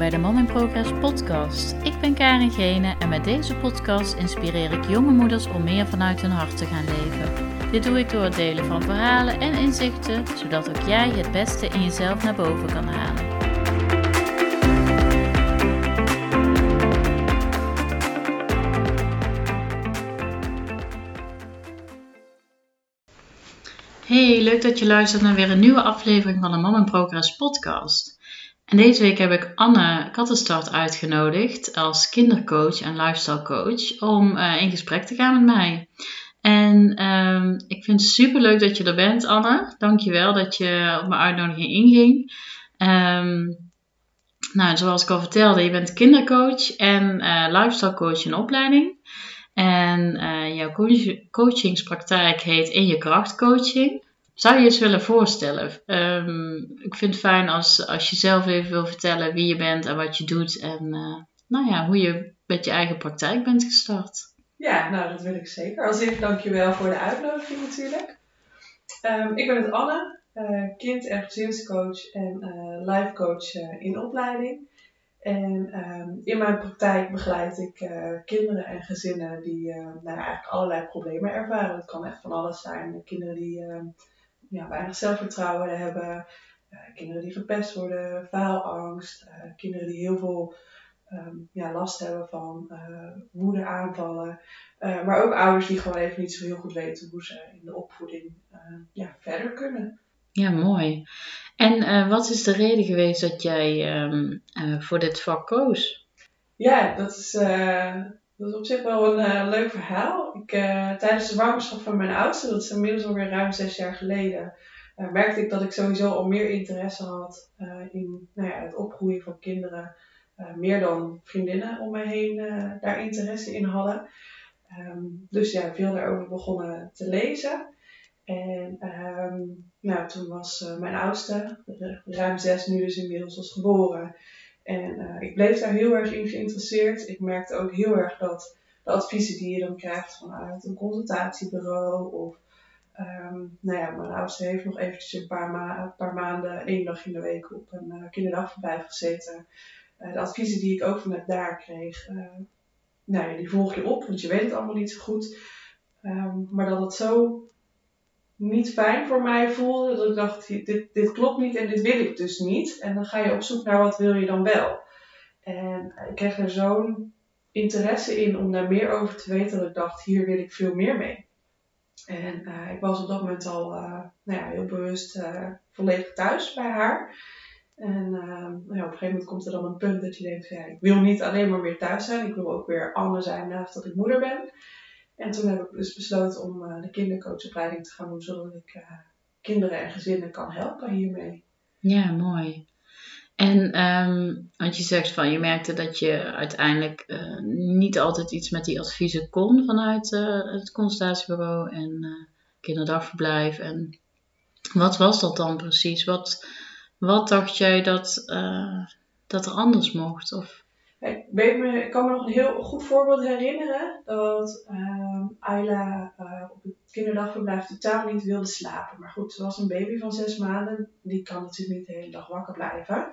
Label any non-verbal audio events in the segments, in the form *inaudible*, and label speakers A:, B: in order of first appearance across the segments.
A: bij de Mom in Progress podcast. Ik ben Karin Gene en met deze podcast inspireer ik jonge moeders om meer vanuit hun hart te gaan leven. Dit doe ik door het delen van verhalen en inzichten, zodat ook jij het beste in jezelf naar boven kan halen. Hey, leuk dat je luistert naar weer een nieuwe aflevering van de Mom in Progress podcast. En deze week heb ik Anne Kattenstart uitgenodigd als kindercoach en lifestyle coach om uh, in gesprek te gaan met mij. En um, ik vind het super leuk dat je er bent, Anne. Dankjewel dat je op mijn uitnodiging inging. Um, nou, zoals ik al vertelde, je bent kindercoach en uh, lifestyle coach in opleiding. En uh, jouw coach coachingspraktijk heet In Je Kracht Coaching. Zou je eens willen voorstellen? Um, ik vind het fijn als, als je zelf even wil vertellen wie je bent en wat je doet. En uh, nou ja, hoe je met je eigen praktijk bent gestart.
B: Ja, nou dat wil ik zeker. Als eerst dankjewel voor de uitnodiging natuurlijk. Um, ik ben het Anne, uh, kind- en gezinscoach en uh, life coach in opleiding. En um, in mijn praktijk begeleid ik kinderen en gezinnen die nou, eigenlijk allerlei problemen ervaren. Het kan echt van alles zijn. Kinderen die ja, weinig zelfvertrouwen hebben, kinderen die gepest worden, faalangst, kinderen die heel veel um, ja, last hebben van aanvallen. maar ook ouders die gewoon even niet zo heel goed weten hoe ze in de opvoeding ja, verder kunnen.
A: Ja, mooi. En uh, wat is de reden geweest dat jij um, uh, voor dit vak koos?
B: Ja, dat is, uh, dat is op zich wel een leuk verhaal. Ik, tijdens de zwangerschap van mijn oudste, dat is inmiddels alweer ruim zes jaar geleden, merkte ik dat ik sowieso al meer interesse had in nou ja, het opgroeien van kinderen. meer dan vriendinnen om mij heen daar interesse in hadden. Um, dus ja, veel daarover begonnen te lezen. En um, nou, toen was mijn oudste, ruim zes nu dus inmiddels, was geboren. En uh, ik bleef daar heel erg in geïnteresseerd. Ik merkte ook heel erg dat de adviezen die je dan krijgt vanuit een consultatiebureau of um, nou ja, mijn oudste heeft nog eventjes een paar, ma een paar maanden één dag in de week op een uh, kinderdagverblijf gezeten. de adviezen die ik ook vanuit daar kreeg, nou ja, die volg je op, want je weet het allemaal niet zo goed. Um, maar dat het zo niet fijn voor mij voelde. Dat ik dacht, dit, dit klopt niet en dit wil ik dus niet. En dan ga je op zoek naar wat wil je dan wel. En ik kreeg er zo'n interesse in om daar meer over te weten. Dat ik dacht, hier wil ik veel meer mee. En uh, ik was op dat moment al uh, nou ja, heel bewust uh, volledig thuis bij haar. En nou ja, op een gegeven moment komt er dan een punt dat je denkt, ja, ik wil niet alleen maar weer thuis zijn. Ik wil ook weer Anne zijn naast dat ik moeder ben. En toen heb ik dus besloten om uh, de kindercoachopleiding te gaan doen, zodat ik uh, kinderen en gezinnen kan helpen hiermee.
A: Ja, mooi. En um, want je zegt van je merkte dat je uiteindelijk uh, niet altijd iets met die adviezen kon vanuit het consultatiebureau en kinderdagverblijf. En wat was dat dan precies? Wat, wat dacht jij dat, dat er anders mocht? Of
B: ik, kan me nog een heel goed voorbeeld herinneren dat uh, Ayla uh, op het kinderdagverblijf totaal niet wilde slapen. Maar goed, ze was een baby van zes maanden, die kan natuurlijk niet de hele dag wakker blijven.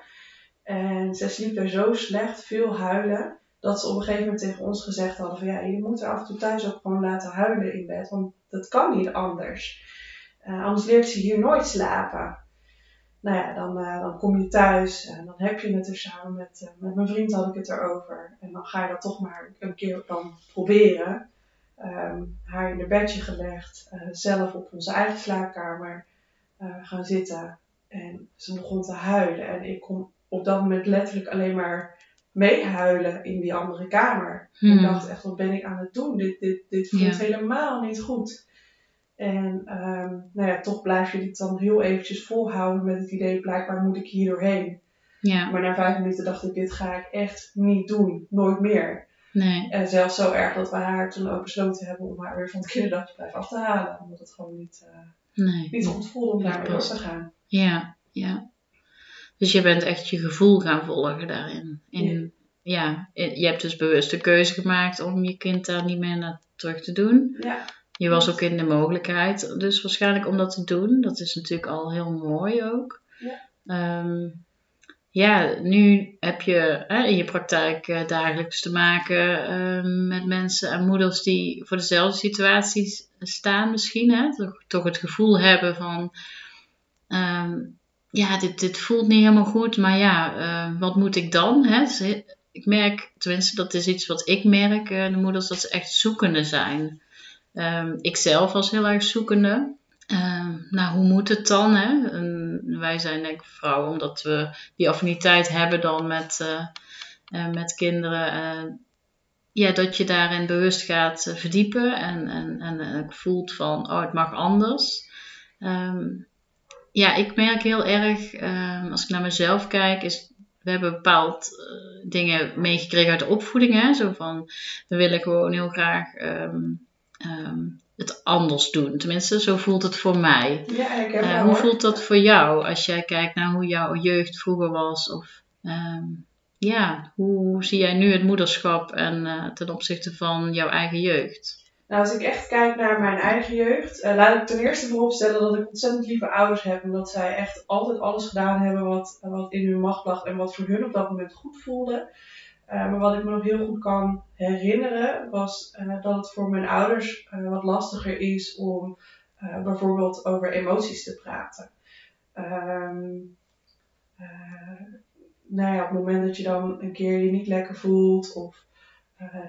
B: En ze sliep er zo slecht, veel huilen, dat ze op een gegeven moment tegen ons gezegd hadden van ja, je moet haar af en toe thuis ook gewoon laten huilen in bed, want dat kan niet anders. Uh, anders leert ze hier nooit slapen nou ja, dan, uh, dan kom je thuis en dan heb je het er samen met, uh, met mijn vriend had ik het erover. En dan ga je dat toch maar een keer dan proberen. Um, haar in een bedje gelegd, uh, zelf op onze eigen slaapkamer gaan zitten. En ze begon te huilen. En ik kon op dat moment letterlijk alleen maar meehuilen in die andere kamer. Hmm. Ik dacht echt, wat ben ik aan het doen? Dit, dit, dit voelt ja. helemaal niet goed. En um, nou ja, toch blijf je dit dan heel eventjes volhouden met het idee, blijkbaar moet ik hier doorheen. Ja. Maar na vijf minuten dacht ik, dit ga ik echt niet doen. Nooit meer. Nee. En zelfs zo erg dat we haar toen ook besloten hebben om haar weer van het kinderdagverblijf af te halen. Omdat het gewoon niet, uh, nee. niet goed voelde om daar weer te gaan.
A: Ja, ja. Dus je bent echt je gevoel gaan volgen daarin. In, ja. ja. je hebt dus bewust de keuze gemaakt om je kind daar niet meer naar terug te doen. Ja. Je was ook in de mogelijkheid, dus waarschijnlijk om dat te doen. Dat is natuurlijk al heel mooi ook. Ja. Um, ja, nu heb je hè, in je praktijk uh, dagelijks te maken ehm, met mensen en moeders die voor dezelfde situaties staan misschien. Hè? Toch, toch het gevoel hebben van, ehm, ja, dit, dit voelt niet helemaal goed, maar ja, uh, wat moet ik dan? Hè? ik merk, tenminste dat is iets wat ik merk, uh, de moeders, dat ze echt zoekende zijn. Um, ik zelf was heel erg zoekende. Uh, nou, hoe moet het dan? Hè? wij zijn denk ik vrouwen, omdat we die affiniteit hebben dan met, uh, met kinderen. ja, dat je daarin bewust gaat verdiepen en, en, en voelt van, oh, het mag anders. Um, ja, ik merk heel erg, als ik naar mezelf kijk, is we hebben bepaald dingen meegekregen uit de opvoeding. Hè? Zo van, we willen gewoon heel graag um, het anders doen. Tenminste, zo voelt het voor mij.
B: Ja, ik heb
A: uh, hoe voelt dat voor jou als jij kijkt naar hoe jouw jeugd vroeger was? Of um, ja, hoe zie jij nu het moederschap en uh, ten opzichte van jouw eigen jeugd?
B: Nou, als ik echt kijk naar mijn eigen jeugd, uh, laat ik ten eerste vooropstellen dat ik ontzettend lieve ouders heb. En dat zij echt altijd alles gedaan hebben wat, wat in hun macht lag en wat voor hun op dat moment goed voelde. Uh, maar wat ik me nog heel goed kan herinneren, was uh, dat het voor mijn ouders uh, wat lastiger is om bijvoorbeeld over emoties te praten. Um, nou ja, op het moment dat je dan een keer je niet lekker voelt of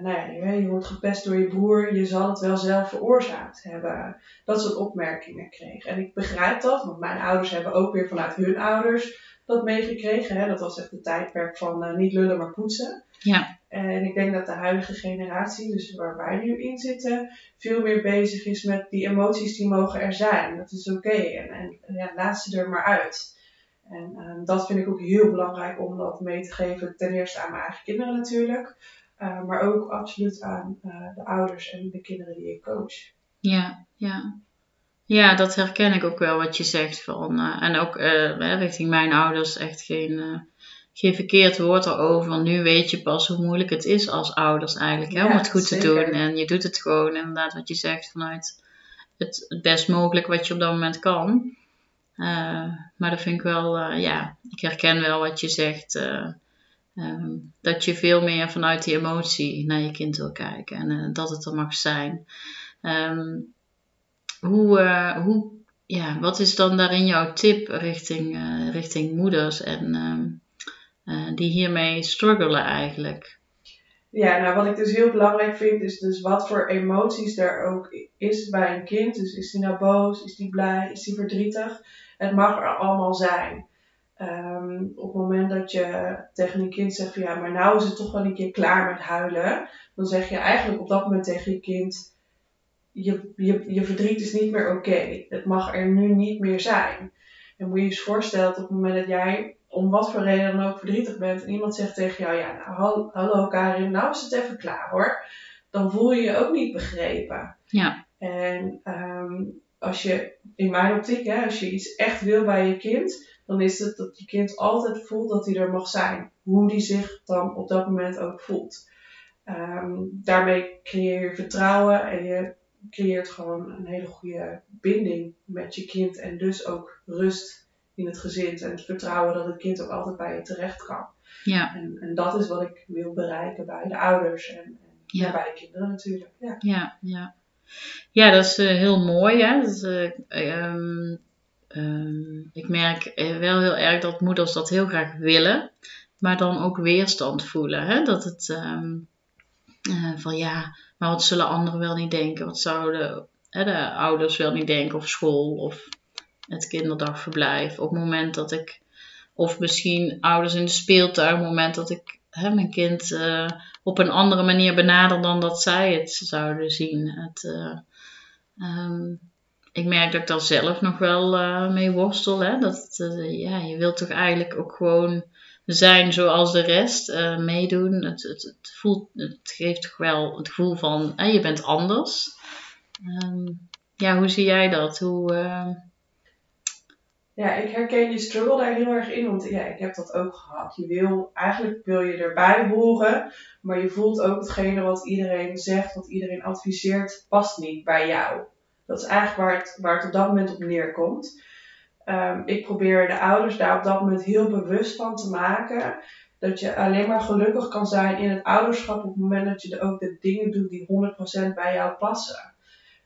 B: nou ja, je, je wordt gepest door je broer, je zal het wel zelf veroorzaakt hebben. Dat soort opmerkingen kreeg. En ik begrijp dat, want mijn ouders hebben ook weer vanuit hun ouders dat meegekregen. Hè? Dat was echt het tijdperk van niet lullen maar poetsen.
A: Ja.
B: En ik denk dat de huidige generatie, dus waar wij nu in zitten, veel meer bezig is met die emoties die mogen er zijn. Dat is oké. En, en ja, laat ze er maar uit. En um, dat vind ik ook heel belangrijk om dat mee te geven. Ten eerste aan mijn eigen kinderen natuurlijk. Uh, maar ook absoluut aan uh, de ouders en de kinderen die ik coach.
A: Ja, ja. Ja, dat herken ik ook wel wat je zegt. Van, uh, en ook richting mijn ouders echt geen geen verkeerd woord erover. Nu weet je pas hoe moeilijk het is als ouders eigenlijk. Hè, om het goed te doen. En je doet het gewoon inderdaad wat je zegt vanuit het, het best mogelijk wat je op dat moment kan. Uh, maar dat vind ik wel, uh, ja, ik herken wel wat je zegt. Uh, um, dat je veel meer vanuit die emotie naar je kind wil kijken. En dat het er mag zijn. Um, hoe, hoe, ja, wat is dan daarin jouw tip richting, richting moeders en... Um, uh, die hiermee struggelen eigenlijk.
B: Ja, nou wat ik dus heel belangrijk vind is dus wat voor emoties er ook is bij een kind. Dus is die nou boos, is die blij, is die verdrietig. Het mag er allemaal zijn. Um, op het moment dat je tegen een kind zegt van ja, maar nou is het toch wel een keer klaar met huilen. Dan zeg je eigenlijk op dat moment tegen je kind, je, je, je verdriet is niet meer oké. Het mag er nu niet meer zijn. En moet je je eens voorstellen op het moment dat jij om wat voor reden dan ook verdrietig bent en iemand zegt tegen jou, ja, nou, hallo Karin, nou is het even klaar hoor. Dan voel je je ook niet begrepen.
A: Ja.
B: En um, als je, in mijn optiek, hè, als je iets echt wil bij je kind, dan is het dat je kind altijd voelt dat hij er mag zijn. Hoe die zich dan op dat moment ook voelt. Um, daarmee creëer je vertrouwen en je creëert gewoon een hele goede binding met je kind en dus ook rust in het gezin en het vertrouwen dat het kind ook altijd bij je terecht kan.
A: Ja.
B: En, en dat is wat ik wil bereiken bij de ouders en, en ja. bij de kinderen natuurlijk. Ja,
A: ja, ja. ja dat is uh, heel mooi. Hè? Dat is, uh, um, um, ik merk eh, wel heel erg dat moeders dat heel graag willen, maar dan ook weerstand voelen. Hè? Dat het um, uh, van ja, maar wat zullen anderen wel niet denken? Wat zouden hè, de ouders wel niet denken of school of het kinderdagverblijf. Op het moment dat ik, of misschien ouders in de speeltuin, op het moment dat ik hè, mijn kind uh, op een andere manier benader dan dat zij het zouden zien. Het, uh, um, ik merk dat ik daar zelf nog wel uh, mee worstel. Hè? Dat, ja, je wilt toch eigenlijk ook gewoon zijn zoals de rest, meedoen. Het, het, het, voelt, het geeft toch wel het gevoel van je bent anders. Um, ja, hoe zie jij dat? Hoe,
B: ja, ik herken je struggle daar heel erg in, want ja, ik heb dat ook gehad. Je wil, eigenlijk wil je erbij horen, maar je voelt ook hetgene wat iedereen zegt, wat iedereen adviseert, past niet bij jou. Dat is eigenlijk waar het, waar het op dat moment op neerkomt. ehm, ik probeer de ouders daar op dat moment heel bewust van te maken. Dat je alleen maar gelukkig kan zijn in het ouderschap op het moment dat je ook de dingen doet die 100% bij jou passen.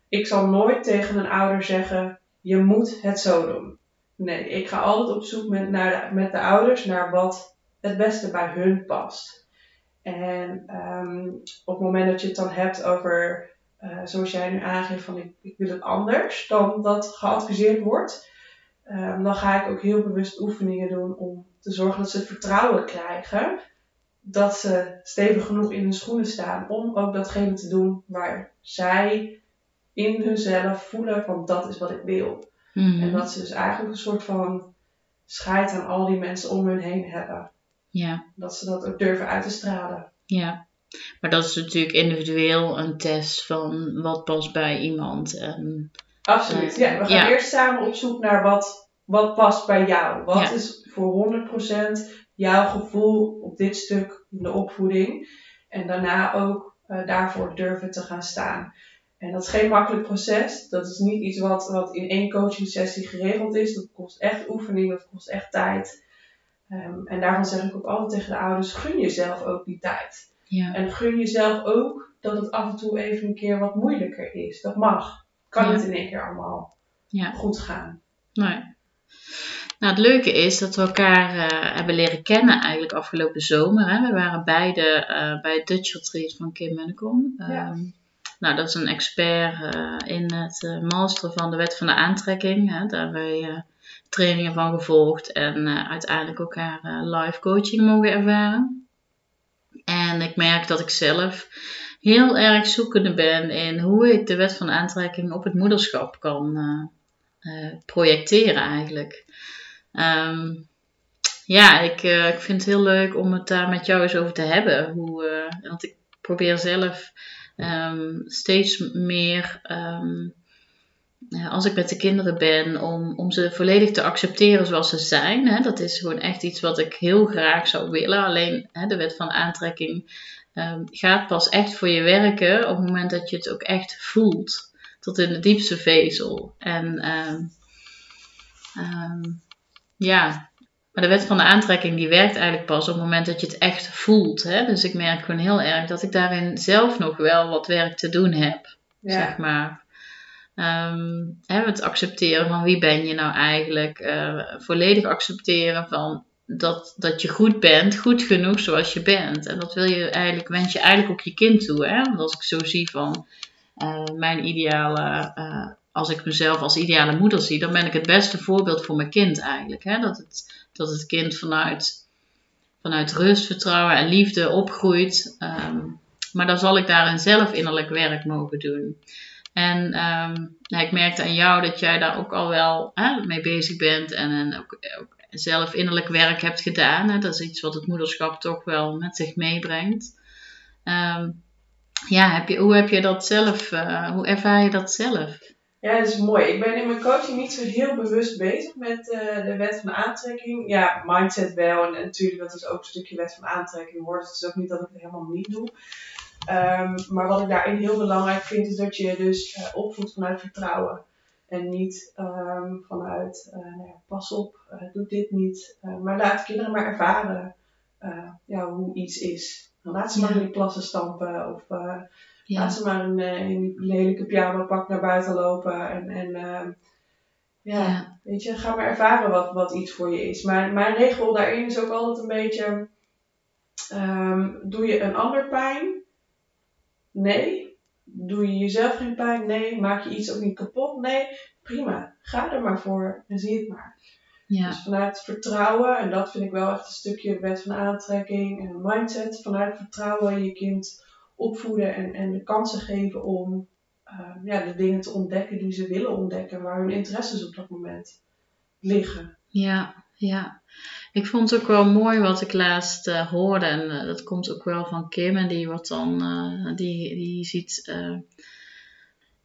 B: Ik zal nooit tegen een ouder zeggen: je moet het zo doen. Nee, ik ga altijd op zoek met, naar de, met de ouders naar wat het beste bij hun past. En ehm, op het moment dat je het dan hebt over, uh, zoals jij nu aangeeft, van ik, wil het anders dan dat geadviseerd wordt, um, dan ga ik ook heel bewust oefeningen doen om te zorgen dat ze het vertrouwen krijgen dat ze stevig genoeg in hun schoenen staan om ook datgene te doen waar zij in hunzelf voelen van dat is wat ik wil. Mhm. En dat ze dus eigenlijk een soort van scheid aan al die mensen om hun heen hebben. Ja. Dat ze dat ook durven uit te stralen.
A: Ja. Maar dat is natuurlijk individueel een test van wat past bij iemand. En,
B: Absoluut. ja, we gaan eerst samen op zoek naar wat, wat past bij jou. Wat is voor 100% jouw gevoel op dit stuk in de opvoeding. En daarna ook uh, daarvoor durven te gaan staan. En dat is geen makkelijk proces. Dat is niet iets wat, wat in één coaching sessie geregeld is. Dat kost echt oefening, dat kost echt tijd. Um, en daarvan zeg ik ook altijd tegen de ouders: gun jezelf ook die tijd. Ja. En gun jezelf ook dat het af en toe even een keer wat moeilijker is. Dat mag. Kan ja. het in één keer allemaal ja. goed gaan.
A: Nee. Nou, het leuke is dat we elkaar uh, hebben leren kennen eigenlijk afgelopen zomer. Hè? We waren beide uh, bij het Dutch Retreat van Kim Mennekom. Um. Ehm, nou, dat is een expert uh, in het uh, masteren van de wet van de aantrekking. Hè. Daar hebben we uh, trainingen van gevolgd en uiteindelijk elkaar live coaching mogen ervaren. En ik merk dat ik zelf heel erg zoekende ben in hoe ik de wet van de aantrekking op het moederschap kan projecteren eigenlijk. Um, ja, ik, ik vind het heel leuk om het daar met jou eens over te hebben. Hoe, want ik probeer zelf um, steeds meer, um, als ik met de kinderen ben, om, om ze volledig te accepteren zoals ze zijn. Hè. Dat is gewoon echt iets wat ik heel graag zou willen. Alleen hè, de wet van aantrekking um, gaat pas echt voor je werken op het moment dat je het ook echt voelt. Tot in de diepste vezel. En ja, maar de wet van de aantrekking die werkt eigenlijk pas op het moment dat je het echt voelt. Hè? Dus ik merk gewoon heel erg dat ik daarin zelf nog wel wat werk te doen heb. Zeg maar. Um, hè, het accepteren van wie ben je nou eigenlijk. Uh, volledig accepteren van dat, dat je goed bent, goed genoeg zoals je bent. En dat wil je eigenlijk, wens je eigenlijk ook je kind toe. Hè? Want als ik zo zie van uh, mijn ideale uh, als ik mezelf als ideale moeder zie, dan ben ik het beste voorbeeld voor mijn kind eigenlijk. Hè? Dat, het, dat het kind vanuit, vanuit rust, vertrouwen en liefde opgroeit. Um, maar dan zal ik daarin zelf innerlijk werk mogen doen. En nou, ik merkte aan jou dat jij daar ook al wel hè, mee bezig bent en, en ook, ook, zelf innerlijk werk hebt gedaan. Hè? Dat is iets wat het moederschap toch wel met zich meebrengt. Um, ja, heb je, hoe heb je dat zelf, uh, hoe ervaar je dat zelf?
B: Ja, dat is mooi. Ik ben in mijn coaching niet zo heel bewust bezig met uh, de wet van aantrekking. Ja, mindset wel. En, natuurlijk, dat is ook een stukje wet van aantrekking hoor. het is ook niet dat ik het helemaal niet doe. Um, maar wat ik daarin heel belangrijk vind, is dat je dus uh, opvoedt vanuit vertrouwen. En niet um, vanuit, uh, nou ja, pas op, doe dit niet. maar laat kinderen maar ervaren ja, hoe iets is. Laat ze maar in die plassen stampen. Of ja. Laat ze maar een, eh, een lelijke pyjama pak naar buiten lopen. En, en uh, ja, weet je, ga maar ervaren wat, wat iets voor je is. Maar mijn regel daarin is ook altijd een beetje, um, doe je een ander pijn? Nee. Doe je jezelf geen pijn? Nee. Maak je iets ook niet kapot? Nee. Prima. Ga er maar voor en zie het maar. Ja. Dus vanuit vertrouwen, en dat vind ik wel echt een stukje wet van aantrekking en mindset, vanuit vertrouwen je kind opvoeden en, en de kansen geven om uh, ja, de dingen te ontdekken die ze willen ontdekken, waar hun interesses op dat moment liggen.
A: Ja, ja. Ik vond het ook wel mooi wat ik laatst uh, hoorde, en uh, dat komt ook wel van Kim, en die wordt dan, die, die ziet,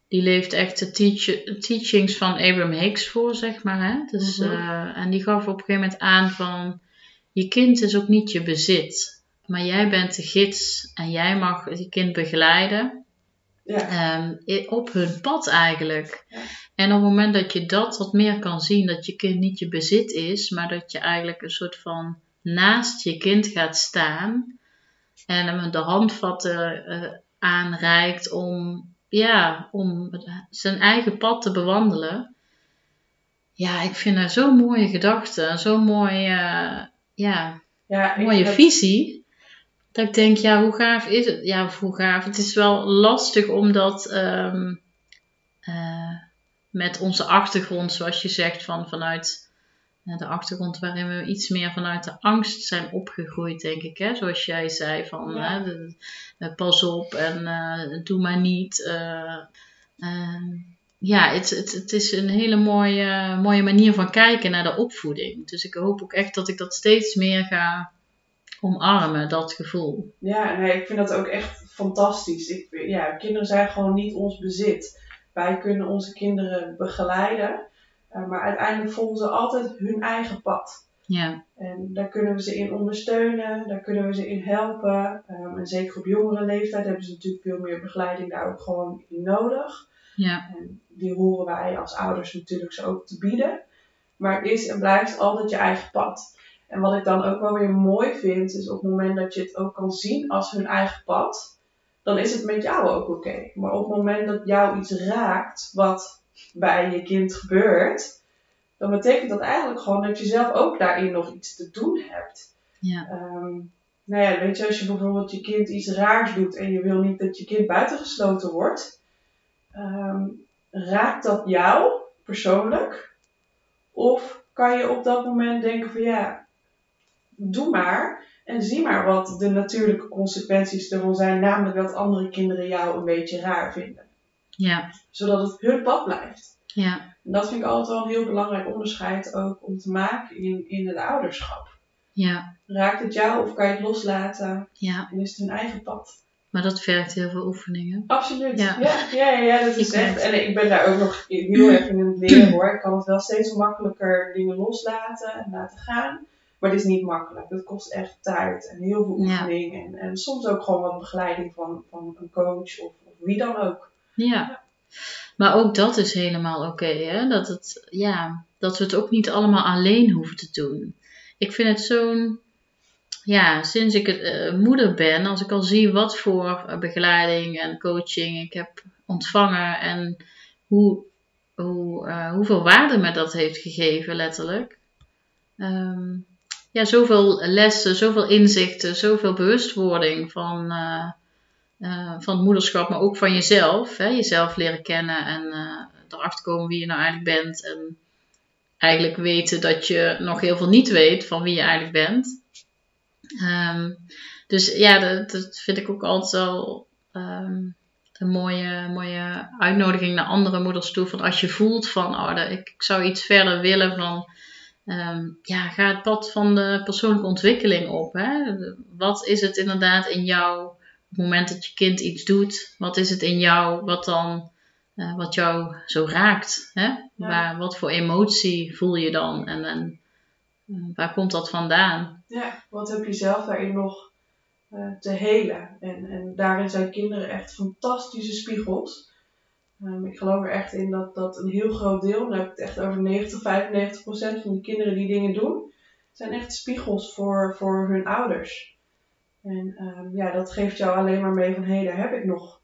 A: die leeft echt de teach teachings van Abraham Hicks voor, zeg maar. Hè? Dus, mm -hmm. en die gaf op een gegeven moment aan van, je kind is ook niet je bezit. Maar jij bent de gids en jij mag je kind begeleiden
B: Ja.
A: Ehm, op hun pad eigenlijk.
B: Ja.
A: En op het moment dat je dat wat meer kan zien, dat je kind niet je bezit is, maar dat je eigenlijk een soort van naast je kind gaat staan en hem de handvatten eh, aanreikt om, ja, om zijn eigen pad te bewandelen. Ja, ik vind dat zo'n mooie gedachte, zo'n mooie, ja,
B: Ja, ik
A: mooie
B: dat-
A: visie. Dat ik denk, ja, hoe gaaf is het? Ja, hoe gaaf. Het is wel lastig omdat ehm, eh, met onze achtergrond, zoals je zegt, van, vanuit eh, de achtergrond waarin we iets meer vanuit de angst zijn opgegroeid, denk ik. Hè? Zoals jij zei, van
B: Ja.
A: hè, de- pas op en eh, doe maar niet. eh, ehm, ja, het, het, het is een hele mooie, mooie manier van kijken naar de opvoeding. Dus ik hoop ook echt dat ik dat steeds meer ga omarmen, dat gevoel.
B: Ja, nee, ik vind dat ook echt fantastisch. Ik, ja, kinderen zijn gewoon niet ons bezit. Wij kunnen onze kinderen begeleiden, eh, maar uiteindelijk volgen ze altijd hun eigen pad.
A: Ja,
B: En daar kunnen we ze in ondersteunen, daar kunnen we ze in helpen. Ehm, en zeker op jongere leeftijd hebben ze natuurlijk veel meer begeleiding daar ook gewoon in nodig.
A: ja,
B: En die horen wij als ouders natuurlijk ze ook te bieden. Maar het is en blijft altijd je eigen pad. En wat ik dan ook wel weer mooi vind, is op het moment dat je het ook kan zien als hun eigen pad, dan is het met jou ook oké. Maar op het moment dat jou iets raakt wat bij je kind gebeurt, dan betekent dat eigenlijk gewoon dat je zelf ook daarin nog iets te doen hebt.
A: ja,
B: Ehm, nou ja, weet je, als je bijvoorbeeld je kind iets raars doet en je wil niet dat je kind buitengesloten wordt, ehm, raakt dat jou persoonlijk? Of kan je op dat moment denken van ja, doe maar en zie maar wat de natuurlijke consequenties ervan zijn, namelijk dat andere kinderen jou een beetje raar vinden,
A: ja,
B: zodat het hun pad blijft.
A: ja,
B: En dat vind ik altijd wel een heel belangrijk onderscheid ook om te maken in, in het ouderschap.
A: ja,
B: Raakt het jou of kan je het loslaten
A: ja.
B: en is het hun eigen pad?
A: Maar dat vergt heel veel oefeningen.
B: Absoluut.
A: Ja.
B: Ja, ja, ja, ja, dat is
A: Ik
B: echt. En ik ben daar ook nog heel erg in het leren hoor. Ik kan het wel steeds makkelijker dingen loslaten en laten gaan. Maar het is niet makkelijk. Het kost echt tijd en heel veel
A: Ja.
B: oefening. En, en soms ook gewoon wat begeleiding van, van een coach of, of wie dan ook.
A: Ja. Maar ook dat is helemaal oké, hè? Dat, het, ja, dat we het ook niet allemaal alleen hoeven te doen. Ik vind het zo'n. Ja, sinds ik eh, moeder ben, als ik al zie wat voor eh, begeleiding en coaching ik heb ontvangen en hoe, hoe, eh, hoeveel waarde me dat heeft gegeven, letterlijk. Ehm, ja, zoveel lessen, zoveel inzichten, zoveel bewustwording van, eh, eh, van het moederschap, maar ook van jezelf. Hè? Jezelf leren kennen en eh, erachter komen wie je nou eigenlijk bent. En eigenlijk weten dat je nog heel veel niet weet van wie je eigenlijk bent. Ehm, dus ja, dat, vind ik ook altijd wel ehm, een mooie, mooie uitnodiging naar andere moeders toe. Van als je voelt van, oh, dat- ik, ik zou iets verder willen van... ehm, ja, ga het pad van de persoonlijke ontwikkeling op. Hè? Wat is het inderdaad in jou op het moment dat je kind iets doet? Wat is het in jou wat dan eh, wat jou zo raakt? Hè? Waar, wat voor emotie voel je dan? En, en eh, waar komt dat vandaan?
B: Ja, wat heb je zelf daarin nog eh, te helen? En, en daarin zijn kinderen echt fantastische spiegels. Ehm, ik geloof er echt in dat, dat een heel groot deel, dan heb ik het echt over 90, 95 procent van de kinderen die dingen doen, zijn echt spiegels voor, voor hun ouders. En ehm, ja, dat geeft jou alleen maar mee van hé, daar heb ik nog,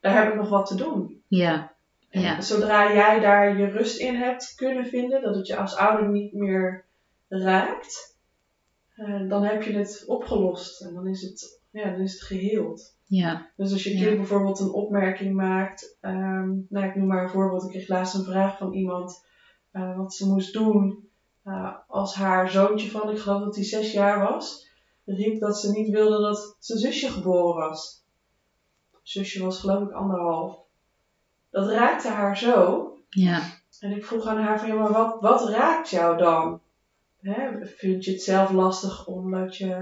B: daar heb ik nog wat te doen.
A: Ja,
B: En
A: Ja.
B: zodra jij daar je rust in hebt kunnen vinden, dat het je als ouder niet meer raakt, eh, dan heb je het opgelost en dan is het, ja, dan is het geheeld.
A: Ja,
B: Dus als je
A: Ja.
B: kind bijvoorbeeld een opmerking maakt, ehm, nou ik noem maar een voorbeeld, ik kreeg laatst een vraag van iemand eh, wat ze moest doen eh, als haar zoontje van, ik geloof dat hij zes jaar was, riep dat ze niet wilde dat zijn zusje geboren was. Zusje was geloof ik anderhalf. Dat raakte haar zo.
A: ja,
B: En ik vroeg aan haar van, ja, maar wat, wat raakt jou dan? Hè, vind je het zelf lastig omdat je...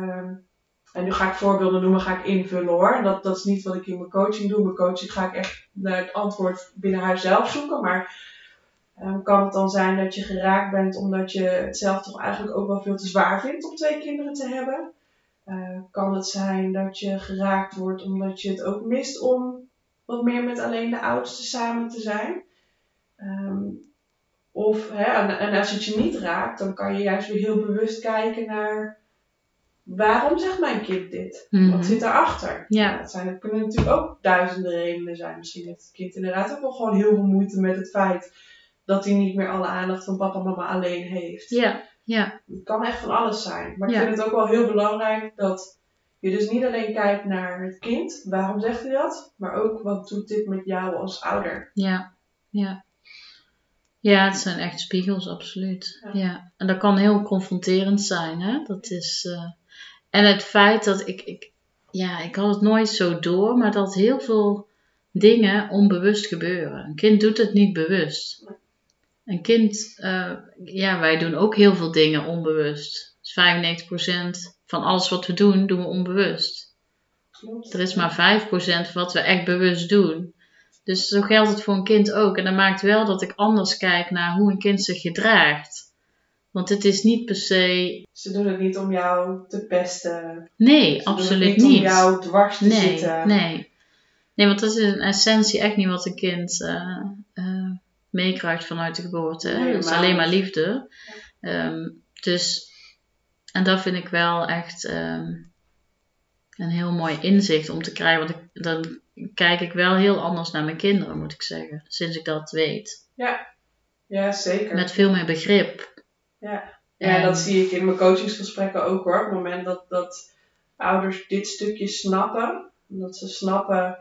B: En nu ga ik voorbeelden noemen, ga ik invullen hoor. Dat, dat is niet wat ik in mijn coaching doe. Mijn coaching ga ik echt naar het antwoord binnen haar zelf zoeken. Maar ehm, kan het dan zijn dat je geraakt bent omdat je het zelf toch eigenlijk ook wel veel te zwaar vindt om twee kinderen te hebben? Eh, kan het zijn dat je geraakt wordt omdat je het ook mist om wat meer met alleen de oudste samen te zijn. Ehm, of, hè, en, en als het je niet raakt, dan kan je juist weer heel bewust kijken naar waarom zegt mijn kind dit?
A: Mhm.
B: Wat zit daarachter?
A: Ja.
B: Dat, zijn, dat kunnen natuurlijk ook duizenden redenen zijn. Misschien heeft het kind inderdaad ook wel gewoon heel veel moeite met het feit dat hij niet meer alle aandacht van papa en mama alleen heeft.
A: Ja, ja,
B: Het kan echt van alles zijn. Maar ik vind het ook wel heel belangrijk dat je dus niet alleen kijkt naar het kind, waarom zegt hij dat? Maar ook wat doet dit met jou als ouder?
A: ja, ja. Ja, het zijn echt spiegels, absoluut.
B: Ja.
A: Ja. En dat kan heel confronterend zijn, hè. Dat is... eh, En het feit dat ik, ik... Ja, ik had het nooit zo door, maar dat heel veel dingen onbewust gebeuren. Een kind doet het niet bewust. Een kind... eh, ja, wij doen ook heel veel dingen onbewust. Dus 95% van alles wat we doen, doen we onbewust.
B: Klopt.
A: Er is maar 5% wat we echt bewust doen. Dus zo geldt het voor een kind ook. En dat maakt wel dat ik anders kijk naar hoe een kind zich gedraagt. Want het is niet per se.
B: Ze doen het niet om jou te pesten.
A: Nee,
B: Ze
A: absoluut
B: niet.
A: niet.
B: om jou dwars te
A: nee,
B: zitten.
A: nee. Nee, want dat is in essentie echt niet wat een kind eh, eh, meekrijgt vanuit de geboorte.
B: Nee,
A: Het is alleen maar liefde. Ehm, dus, en dat vind ik wel echt ehm, een heel mooi inzicht om te krijgen. Want ik, dan kijk ik wel heel anders naar mijn kinderen, moet ik zeggen. Sinds ik dat weet.
B: Ja, zeker.
A: Met veel meer begrip.
B: Ja,
A: En-
B: dat zie ik in mijn coachingsgesprekken ook hoor. Op het moment dat, dat ouders dit stukje snappen, dat ze snappen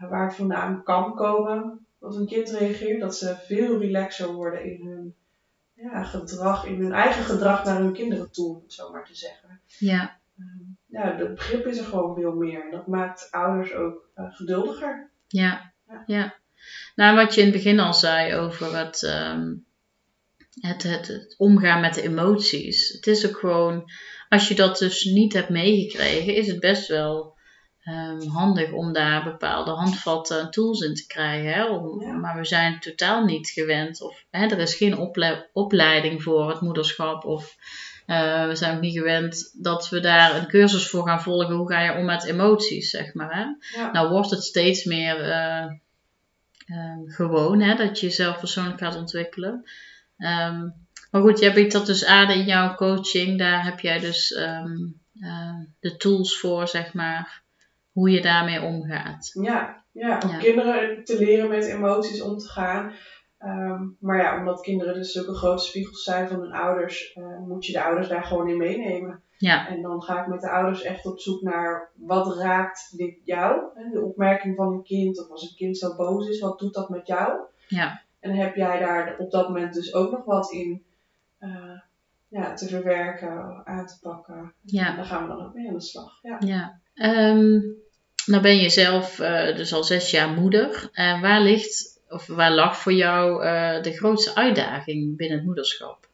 B: waar het vandaan kan komen, als een kind reageert, dat ze veel relaxer worden in hun ja, gedrag, in hun eigen gedrag naar hun kinderen toe, om het zo maar te zeggen.
A: Ja,
B: Ja, het begrip is er gewoon veel meer. En dat maakt ouders ook eh, geduldiger.
A: ja,
B: Ja.
A: ja. Nou, wat je in het begin al zei over het, ehm, het, het, het omgaan met de emoties. Het is ook gewoon, als je dat dus niet hebt meegekregen, is het best wel ehm, handig om daar bepaalde handvatten en tools in te krijgen. Hè? Om-
B: Ja.
A: Maar we zijn totaal niet gewend, of hè, er is geen ople- opleiding voor het moederschap. Of eh, we zijn ook niet gewend dat we daar een cursus voor gaan volgen. Hoe ga je om met emoties, zeg maar. Hè?
B: Ja.
A: Nou wordt het steeds meer eh, ehm, gewoon hè, dat je jezelf persoonlijk gaat ontwikkelen. Ehm, maar goed, jij biedt dat dus aan in jouw coaching. Daar heb jij dus ehm, eh, de tools voor, zeg maar, hoe je daarmee omgaat.
B: Ja, ja om
A: Ja.
B: kinderen te leren met emoties om te gaan. Ehm, maar ja, omdat kinderen dus zulke grote spiegels zijn van hun ouders, eh, moet je de ouders daar gewoon in meenemen.
A: Ja.
B: En dan ga ik met de ouders echt op zoek naar wat raakt dit jou? De opmerking van een kind, of als een kind zo boos is, wat doet dat met jou?
A: Ja.
B: En heb jij daar op dat moment dus ook nog wat in eh, ja, te verwerken, aan te pakken? En
A: Ja.
B: daar gaan we dan ook mee aan de slag. Ja.
A: Ja. Ehm, nou ben je zelf eh, dus al zes jaar moeder. En waar ligt, of waar lag voor jou eh, de grootste uitdaging binnen het moederschap?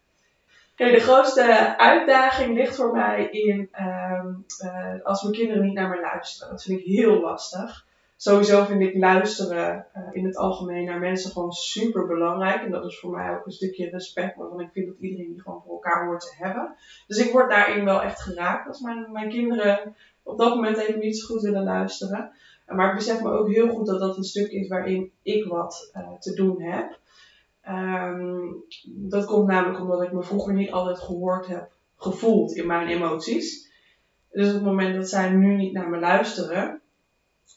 B: Kijk, de grootste uitdaging ligt voor mij in ehm, eh, als mijn kinderen niet naar me luisteren. Dat vind ik heel lastig. Sowieso vind ik luisteren eh, in het algemeen naar mensen gewoon super belangrijk. En dat is voor mij ook een stukje respect, waarvan ik vind dat iedereen die gewoon voor elkaar hoort te hebben. Dus ik word daarin wel echt geraakt als mijn, mijn kinderen op dat moment even niet zo goed willen luisteren. Maar ik besef me ook heel goed dat dat een stuk is waarin ik wat eh, te doen heb. Ehm, dat komt namelijk omdat ik me vroeger niet altijd gehoord heb, gevoeld in mijn emoties. Dus op het moment dat zij nu niet naar me luisteren,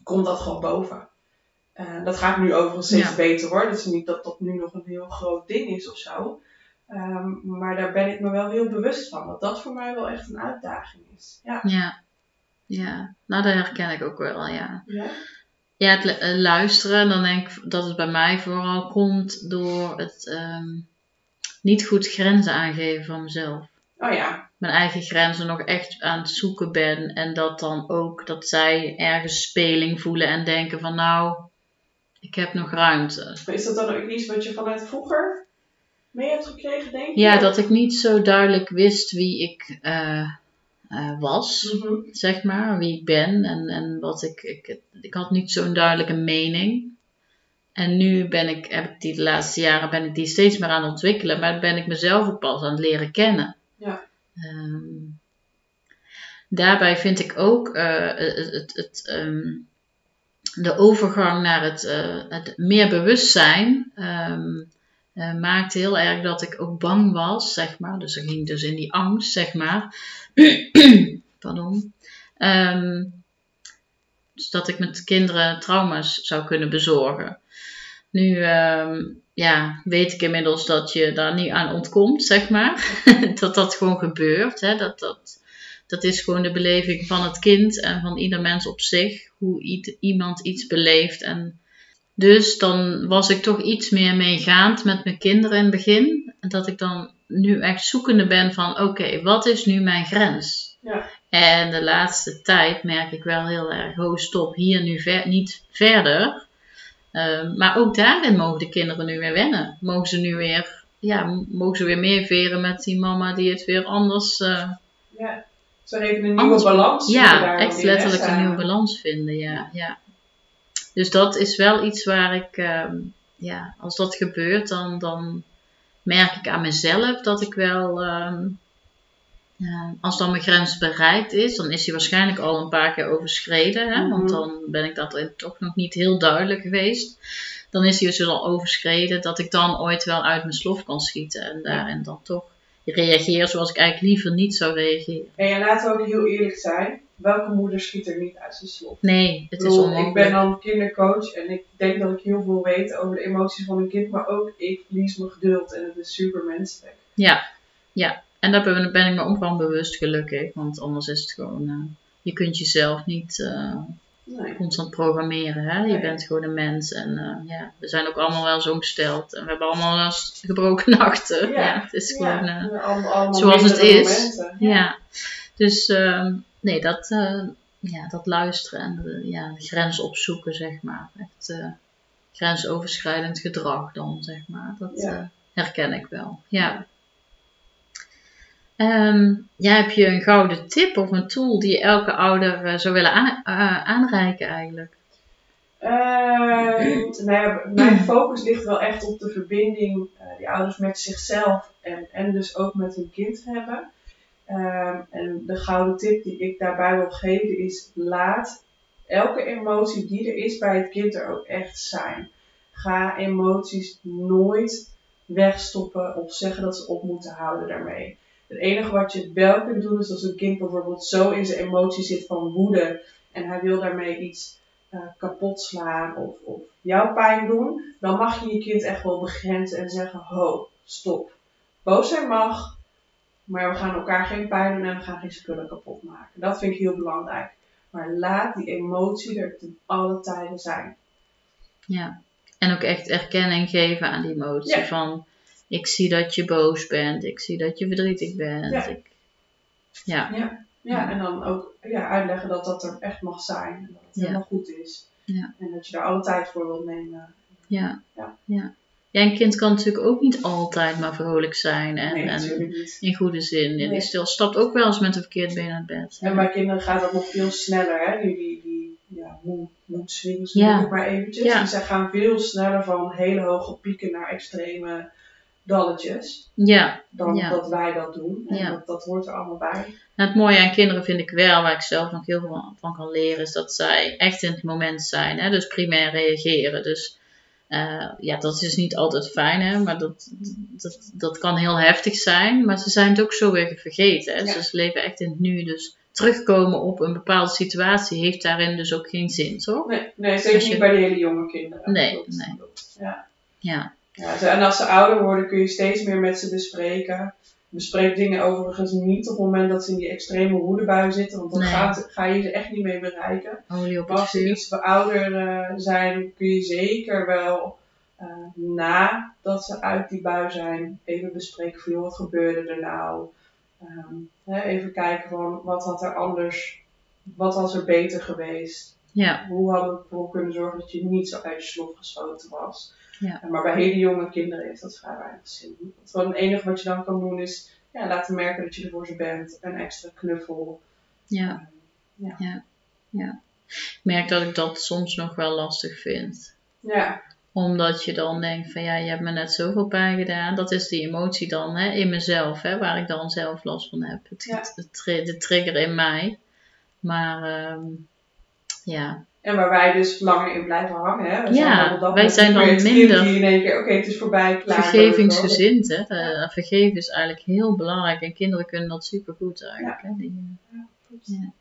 B: komt dat gewoon boven. Eh, dat gaat nu overigens steeds
A: Ja.
B: beter hoor. Is niet dat dat nu nog een heel groot ding is of zo. Ehm, maar daar ben ik me wel heel bewust van. Dat dat voor mij wel echt een uitdaging is. Ja.
A: Ja. Ja, nou dat herken ik ook wel, ja.
B: Ja?
A: Ja, het eh, luisteren, dan denk ik dat het bij mij vooral komt door het ehm, niet goed grenzen aangeven van mezelf.
B: Oh ja.
A: Mijn eigen grenzen nog echt aan het zoeken ben. En dat dan ook dat zij ergens speling voelen en denken van nou, ik heb nog ruimte.
B: Maar is dat dan ook iets wat je vanuit vroeger mee hebt gekregen, denk je?
A: Ja, dat ik niet zo duidelijk wist wie ik eh, eh, was.
B: Mhm.
A: zeg maar, wie ik ben en, en wat ik, ik, ik had niet zo'n duidelijke mening. En nu ben ik, heb ik die de laatste jaren ben ik die steeds meer aan het ontwikkelen, maar ben ik mezelf ook pas aan het leren kennen.
B: Ja.
A: Ehm, daarbij vind ik ook eh, het, het, ehm, de overgang naar het, eh, het meer bewustzijn um, uh, maakte heel erg dat ik ook bang was, zeg maar. Dus ik ging dus in die angst, zeg maar. *clears throat* Pardon. Dus dat ik met kinderen trauma's zou kunnen bezorgen. Nu ja, weet ik inmiddels dat je daar niet aan ontkomt, zeg maar. *laughs* dat dat gewoon gebeurt. Hè? Dat, dat, dat is gewoon de beleving van het kind en van ieder mens op zich. Hoe iemand iets beleeft. En dus dan was ik toch iets meer meegaand met mijn kinderen in het begin. Dat ik dan nu echt zoekende ben van oké, wat is nu mijn grens?
B: Ja.
A: En de laatste tijd merk ik wel heel erg, ho stop, hier nu ver, niet verder. Uh, maar ook daarin mogen de kinderen nu weer wennen. Mogen ze nu weer, ja, mogen ze weer meeveren met die mama die het weer anders... Uh,
B: ja, zo even een nieuwe balans
A: Ja, echt letterlijk een nieuwe balans vinden, ja. ja. Dus dat is wel iets waar ik, uh, ja, als dat gebeurt, dan, dan merk ik aan mezelf dat ik wel... Uh, als dan mijn grens bereikt is, dan is die waarschijnlijk al een paar keer overschreden. Hè? Want
B: Mhm.
A: dan ben ik dat toch nog niet heel duidelijk geweest. Dan is die dus al overschreden dat ik dan ooit wel uit mijn slof kan schieten. En daarin dan toch reageer zoals ik eigenlijk liever niet zou reageren.
B: En ja, laten we ook heel eerlijk zijn. Welke moeder schiet er niet uit zijn slof?
A: Nee, het is onmogelijk.
B: ik ben dan kindercoach en ik denk dat ik heel veel weet over de emoties van een kind, maar ook ik verlies mijn geduld en het is super menselijk.
A: Ja, ja. En daar ben, ben ik me ook wel bewust gelukkig. Want anders is het gewoon... eh, je kunt jezelf niet eh,
B: Nee.
A: constant programmeren. Hè? Je
B: Nee.
A: bent gewoon een mens. En eh, ja, we zijn ook allemaal wel zo gesteld. En we hebben allemaal wel eens gebroken *laughs* nachten. Ja, het is gewoon...
B: Ja, allemaal, allemaal
A: zoals het is. ja. Dus ehm, nee, dat, ja, dat luisteren en de, ja, de grens opzoeken, zeg maar. Echt grensoverschrijdend gedrag dan, zeg maar. Dat herken ik wel. Ja. Ehm, ja, heb je een gouden tip of een tool die elke ouder eh, zou willen aan- eh, aanreiken eigenlijk?
B: Ehm, nou ja, mijn *clears throat* focus ligt wel echt op de verbinding eh, die ouders met zichzelf en, en dus ook met hun kind hebben. Ehm, en de gouden tip die ik daarbij wil geven is: laat elke emotie die er is bij het kind er ook echt zijn. Ga emoties nooit wegstoppen of zeggen dat ze op moeten houden daarmee. Het enige wat je wel kunt doen is als een kind bijvoorbeeld zo in zijn emotie zit van woede en hij wil daarmee iets eh, kapot slaan of, of jouw pijn doen, dan mag je je kind echt wel begrenzen en zeggen: Ho, stop. Boos zijn mag, maar we gaan elkaar geen pijn doen en we gaan geen spullen kapot maken. Dat vind ik heel belangrijk. Maar laat die emotie er ten alle tijden zijn.
A: Ja. En ook echt erkenning geven aan die emotie.
B: Ja.
A: Van, ik zie dat je boos bent. Ik zie dat je verdrietig bent.
B: Ja.
A: Ik, ja.
B: Ja, ja en dan ook ja, uitleggen dat dat er echt mag zijn. En dat het
A: Ja.
B: helemaal goed is.
A: Ja.
B: En dat je daar alle tijd voor wilt nemen.
A: Ja.
B: Ja.
A: ja. Ja, een kind kan natuurlijk ook niet altijd maar vrolijk zijn. En,
B: nee,
A: en in goede zin.
B: Nee.
A: Die stil stapt ook wel eens met een verkeerd been uit bed.
B: En bij kinderen gaat dat nog veel sneller, hè? Die, die, die ja, swings, noem ik maar eventjes.
A: Ja.
B: Dus zij gaan veel sneller van hele hoge pieken naar extreme dalletjes
A: Ja.
B: dan
A: Ja.
B: dat wij dat doen. En
A: Ja.
B: dat, dat hoort er allemaal bij.
A: Nou, het mooie aan kinderen vind ik wel, waar ik zelf nog heel veel van kan leren, is dat zij echt in het moment zijn. Hè? Dus primair reageren. Dus eh, ja, dat is niet altijd fijn, hè? maar dat, dat, dat kan heel heftig zijn. Maar ze zijn het ook zo weer vergeten. Hè?
B: Ja.
A: Dus ze leven echt in het nu. Dus terugkomen op een bepaalde situatie heeft daarin dus ook geen zin, toch?
B: Nee, nee zeker
A: je-
B: niet bij de hele jonge kinderen.
A: Nee,
B: Dat-
A: nee.
B: dat- ja.
A: Ja,
B: Ja, en als ze ouder worden kun je steeds meer met ze bespreken. Bespreek dingen overigens niet op het moment dat ze in die extreme woedebui zitten, want dan
A: Nee.
B: gaat, ga je ze echt niet mee bereiken. als ze iets ouder eh, zijn, kun je zeker wel eh nadat ze uit die bui zijn, even bespreken van joh, wat gebeurde er nou? Ehm, hè, even kijken van wat had er anders, wat was er beter geweest?
A: Ja,
B: Hoe hadden we ervoor kunnen zorgen dat je niet zo uit je slof geschoten was?
A: Ja.
B: Maar bij hele jonge kinderen heeft dat vrij weinig zin. Het, enige wat je dan kan doen is ja, laten merken dat je er voor ze bent. Een extra knuffel.
A: ja, ja, ja. Ik merk dat ik dat soms nog wel lastig vind.
B: ja,
A: Omdat je dan denkt van ja, je hebt me net zoveel pijn gedaan. Dat is die emotie dan hè, in mezelf, hè, waar ik dan zelf last van heb. Het,
B: Ja.
A: de trigger in mij. Maar ehm, ja,
B: En waar wij dus langer in blijven hangen. Hè? We
A: Ja,
B: dan
A: wij zijn dan minder
B: die in één keer, oké, het is voorbij, klaar.
A: vergevingsgezind. Hè? Eh, vergeven is eigenlijk heel belangrijk en kinderen kunnen dat super goed eigenlijk. Hè? Die, eh, ja.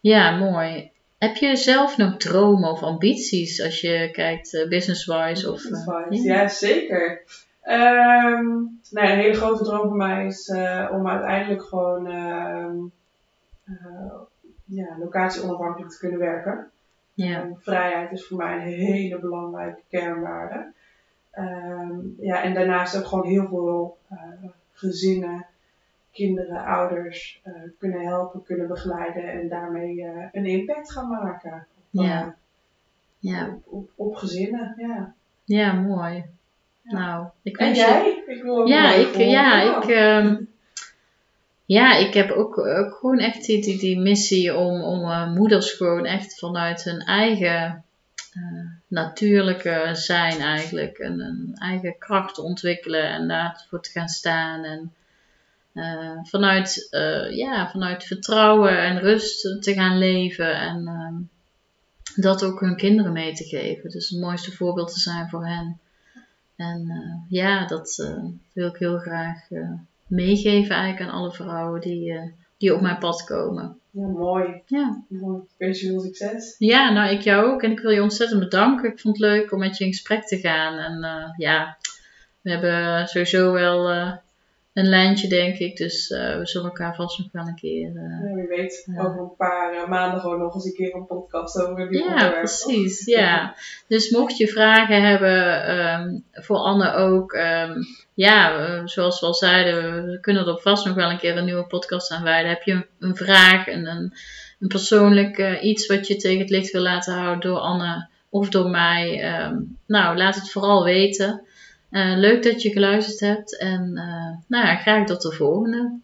A: ja, mooi. Heb je zelf nog dromen of ambities als je kijkt uh, business-wise? Of,
B: uh, ja. zeker. Um, nou, een hele grote droom voor mij is uh, om uiteindelijk gewoon uh, ja, locatie onafhankelijk te kunnen werken.
A: Ja.
B: Vrijheid is voor mij een hele belangrijke kernwaarde. Um, ja, en daarnaast ook gewoon heel veel gezinnen kinderen, ouders uh, kunnen helpen, kunnen begeleiden en daarmee uh, een impact gaan maken. Op,
A: ja. Ja.
B: Op, op, op, gezinnen, ja.
A: Ja, mooi. Ja. Nou, ik
B: en jij? Ik wil
A: ja, ik, ja, ik, um, ja, ik heb ook, ook gewoon echt die, missie om, om moeders gewoon echt vanuit hun eigen natuurlijke zijn eigenlijk, een, een eigen kracht te ontwikkelen en daarvoor te gaan staan en uh, vanuit, ja, vanuit vertrouwen en rust te gaan leven en uh, dat ook hun kinderen mee te geven. Dus het mooiste voorbeeld te zijn voor hen. En ja, dat wil ik heel graag meegeven eigenlijk aan alle vrouwen die, die op mijn pad komen.
B: Ja, mooi.
A: Ja.
B: Mooi. Ik wens je veel succes.
A: Ja, nou ik jou ook. En ik wil je ontzettend bedanken. Ik vond het leuk om met je in gesprek te gaan. En ja, we hebben sowieso wel een lijntje, denk ik. Dus uh, we zullen elkaar vast nog wel een keer. Uh,
B: ja, wie weet, over een paar maanden gewoon nog eens een keer een podcast over die
A: Ja, precies. Ja. Dus mocht je vragen hebben, um, voor Anne ook. Um, ja, zoals we al zeiden, we kunnen er vast nog wel een keer een nieuwe podcast aan wijden. Heb je een, een vraag en een, een persoonlijk iets wat je tegen het licht wil laten houden door Anne of door mij? Um, nou, laat het vooral weten. Uh, leuk dat je geluisterd hebt en uh, nou ja, graag tot de volgende.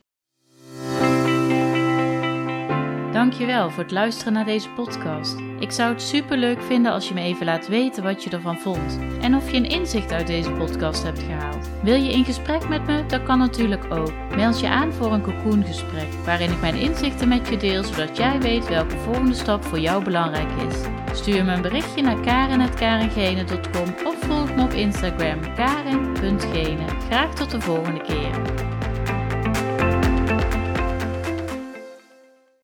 A: Dankjewel voor het luisteren naar deze podcast. Ik zou het super leuk vinden als je me even laat weten wat je ervan vond en of je een inzicht uit deze podcast hebt gehaald. Wil je in gesprek met me? Dat kan natuurlijk ook. Meld je aan voor een cocoongesprek waarin ik mijn inzichten met je deel zodat jij weet welke volgende stap voor jou belangrijk is. Stuur me een berichtje naar karen.karengene.com of volg me op Instagram karen.gene. Graag tot de volgende keer.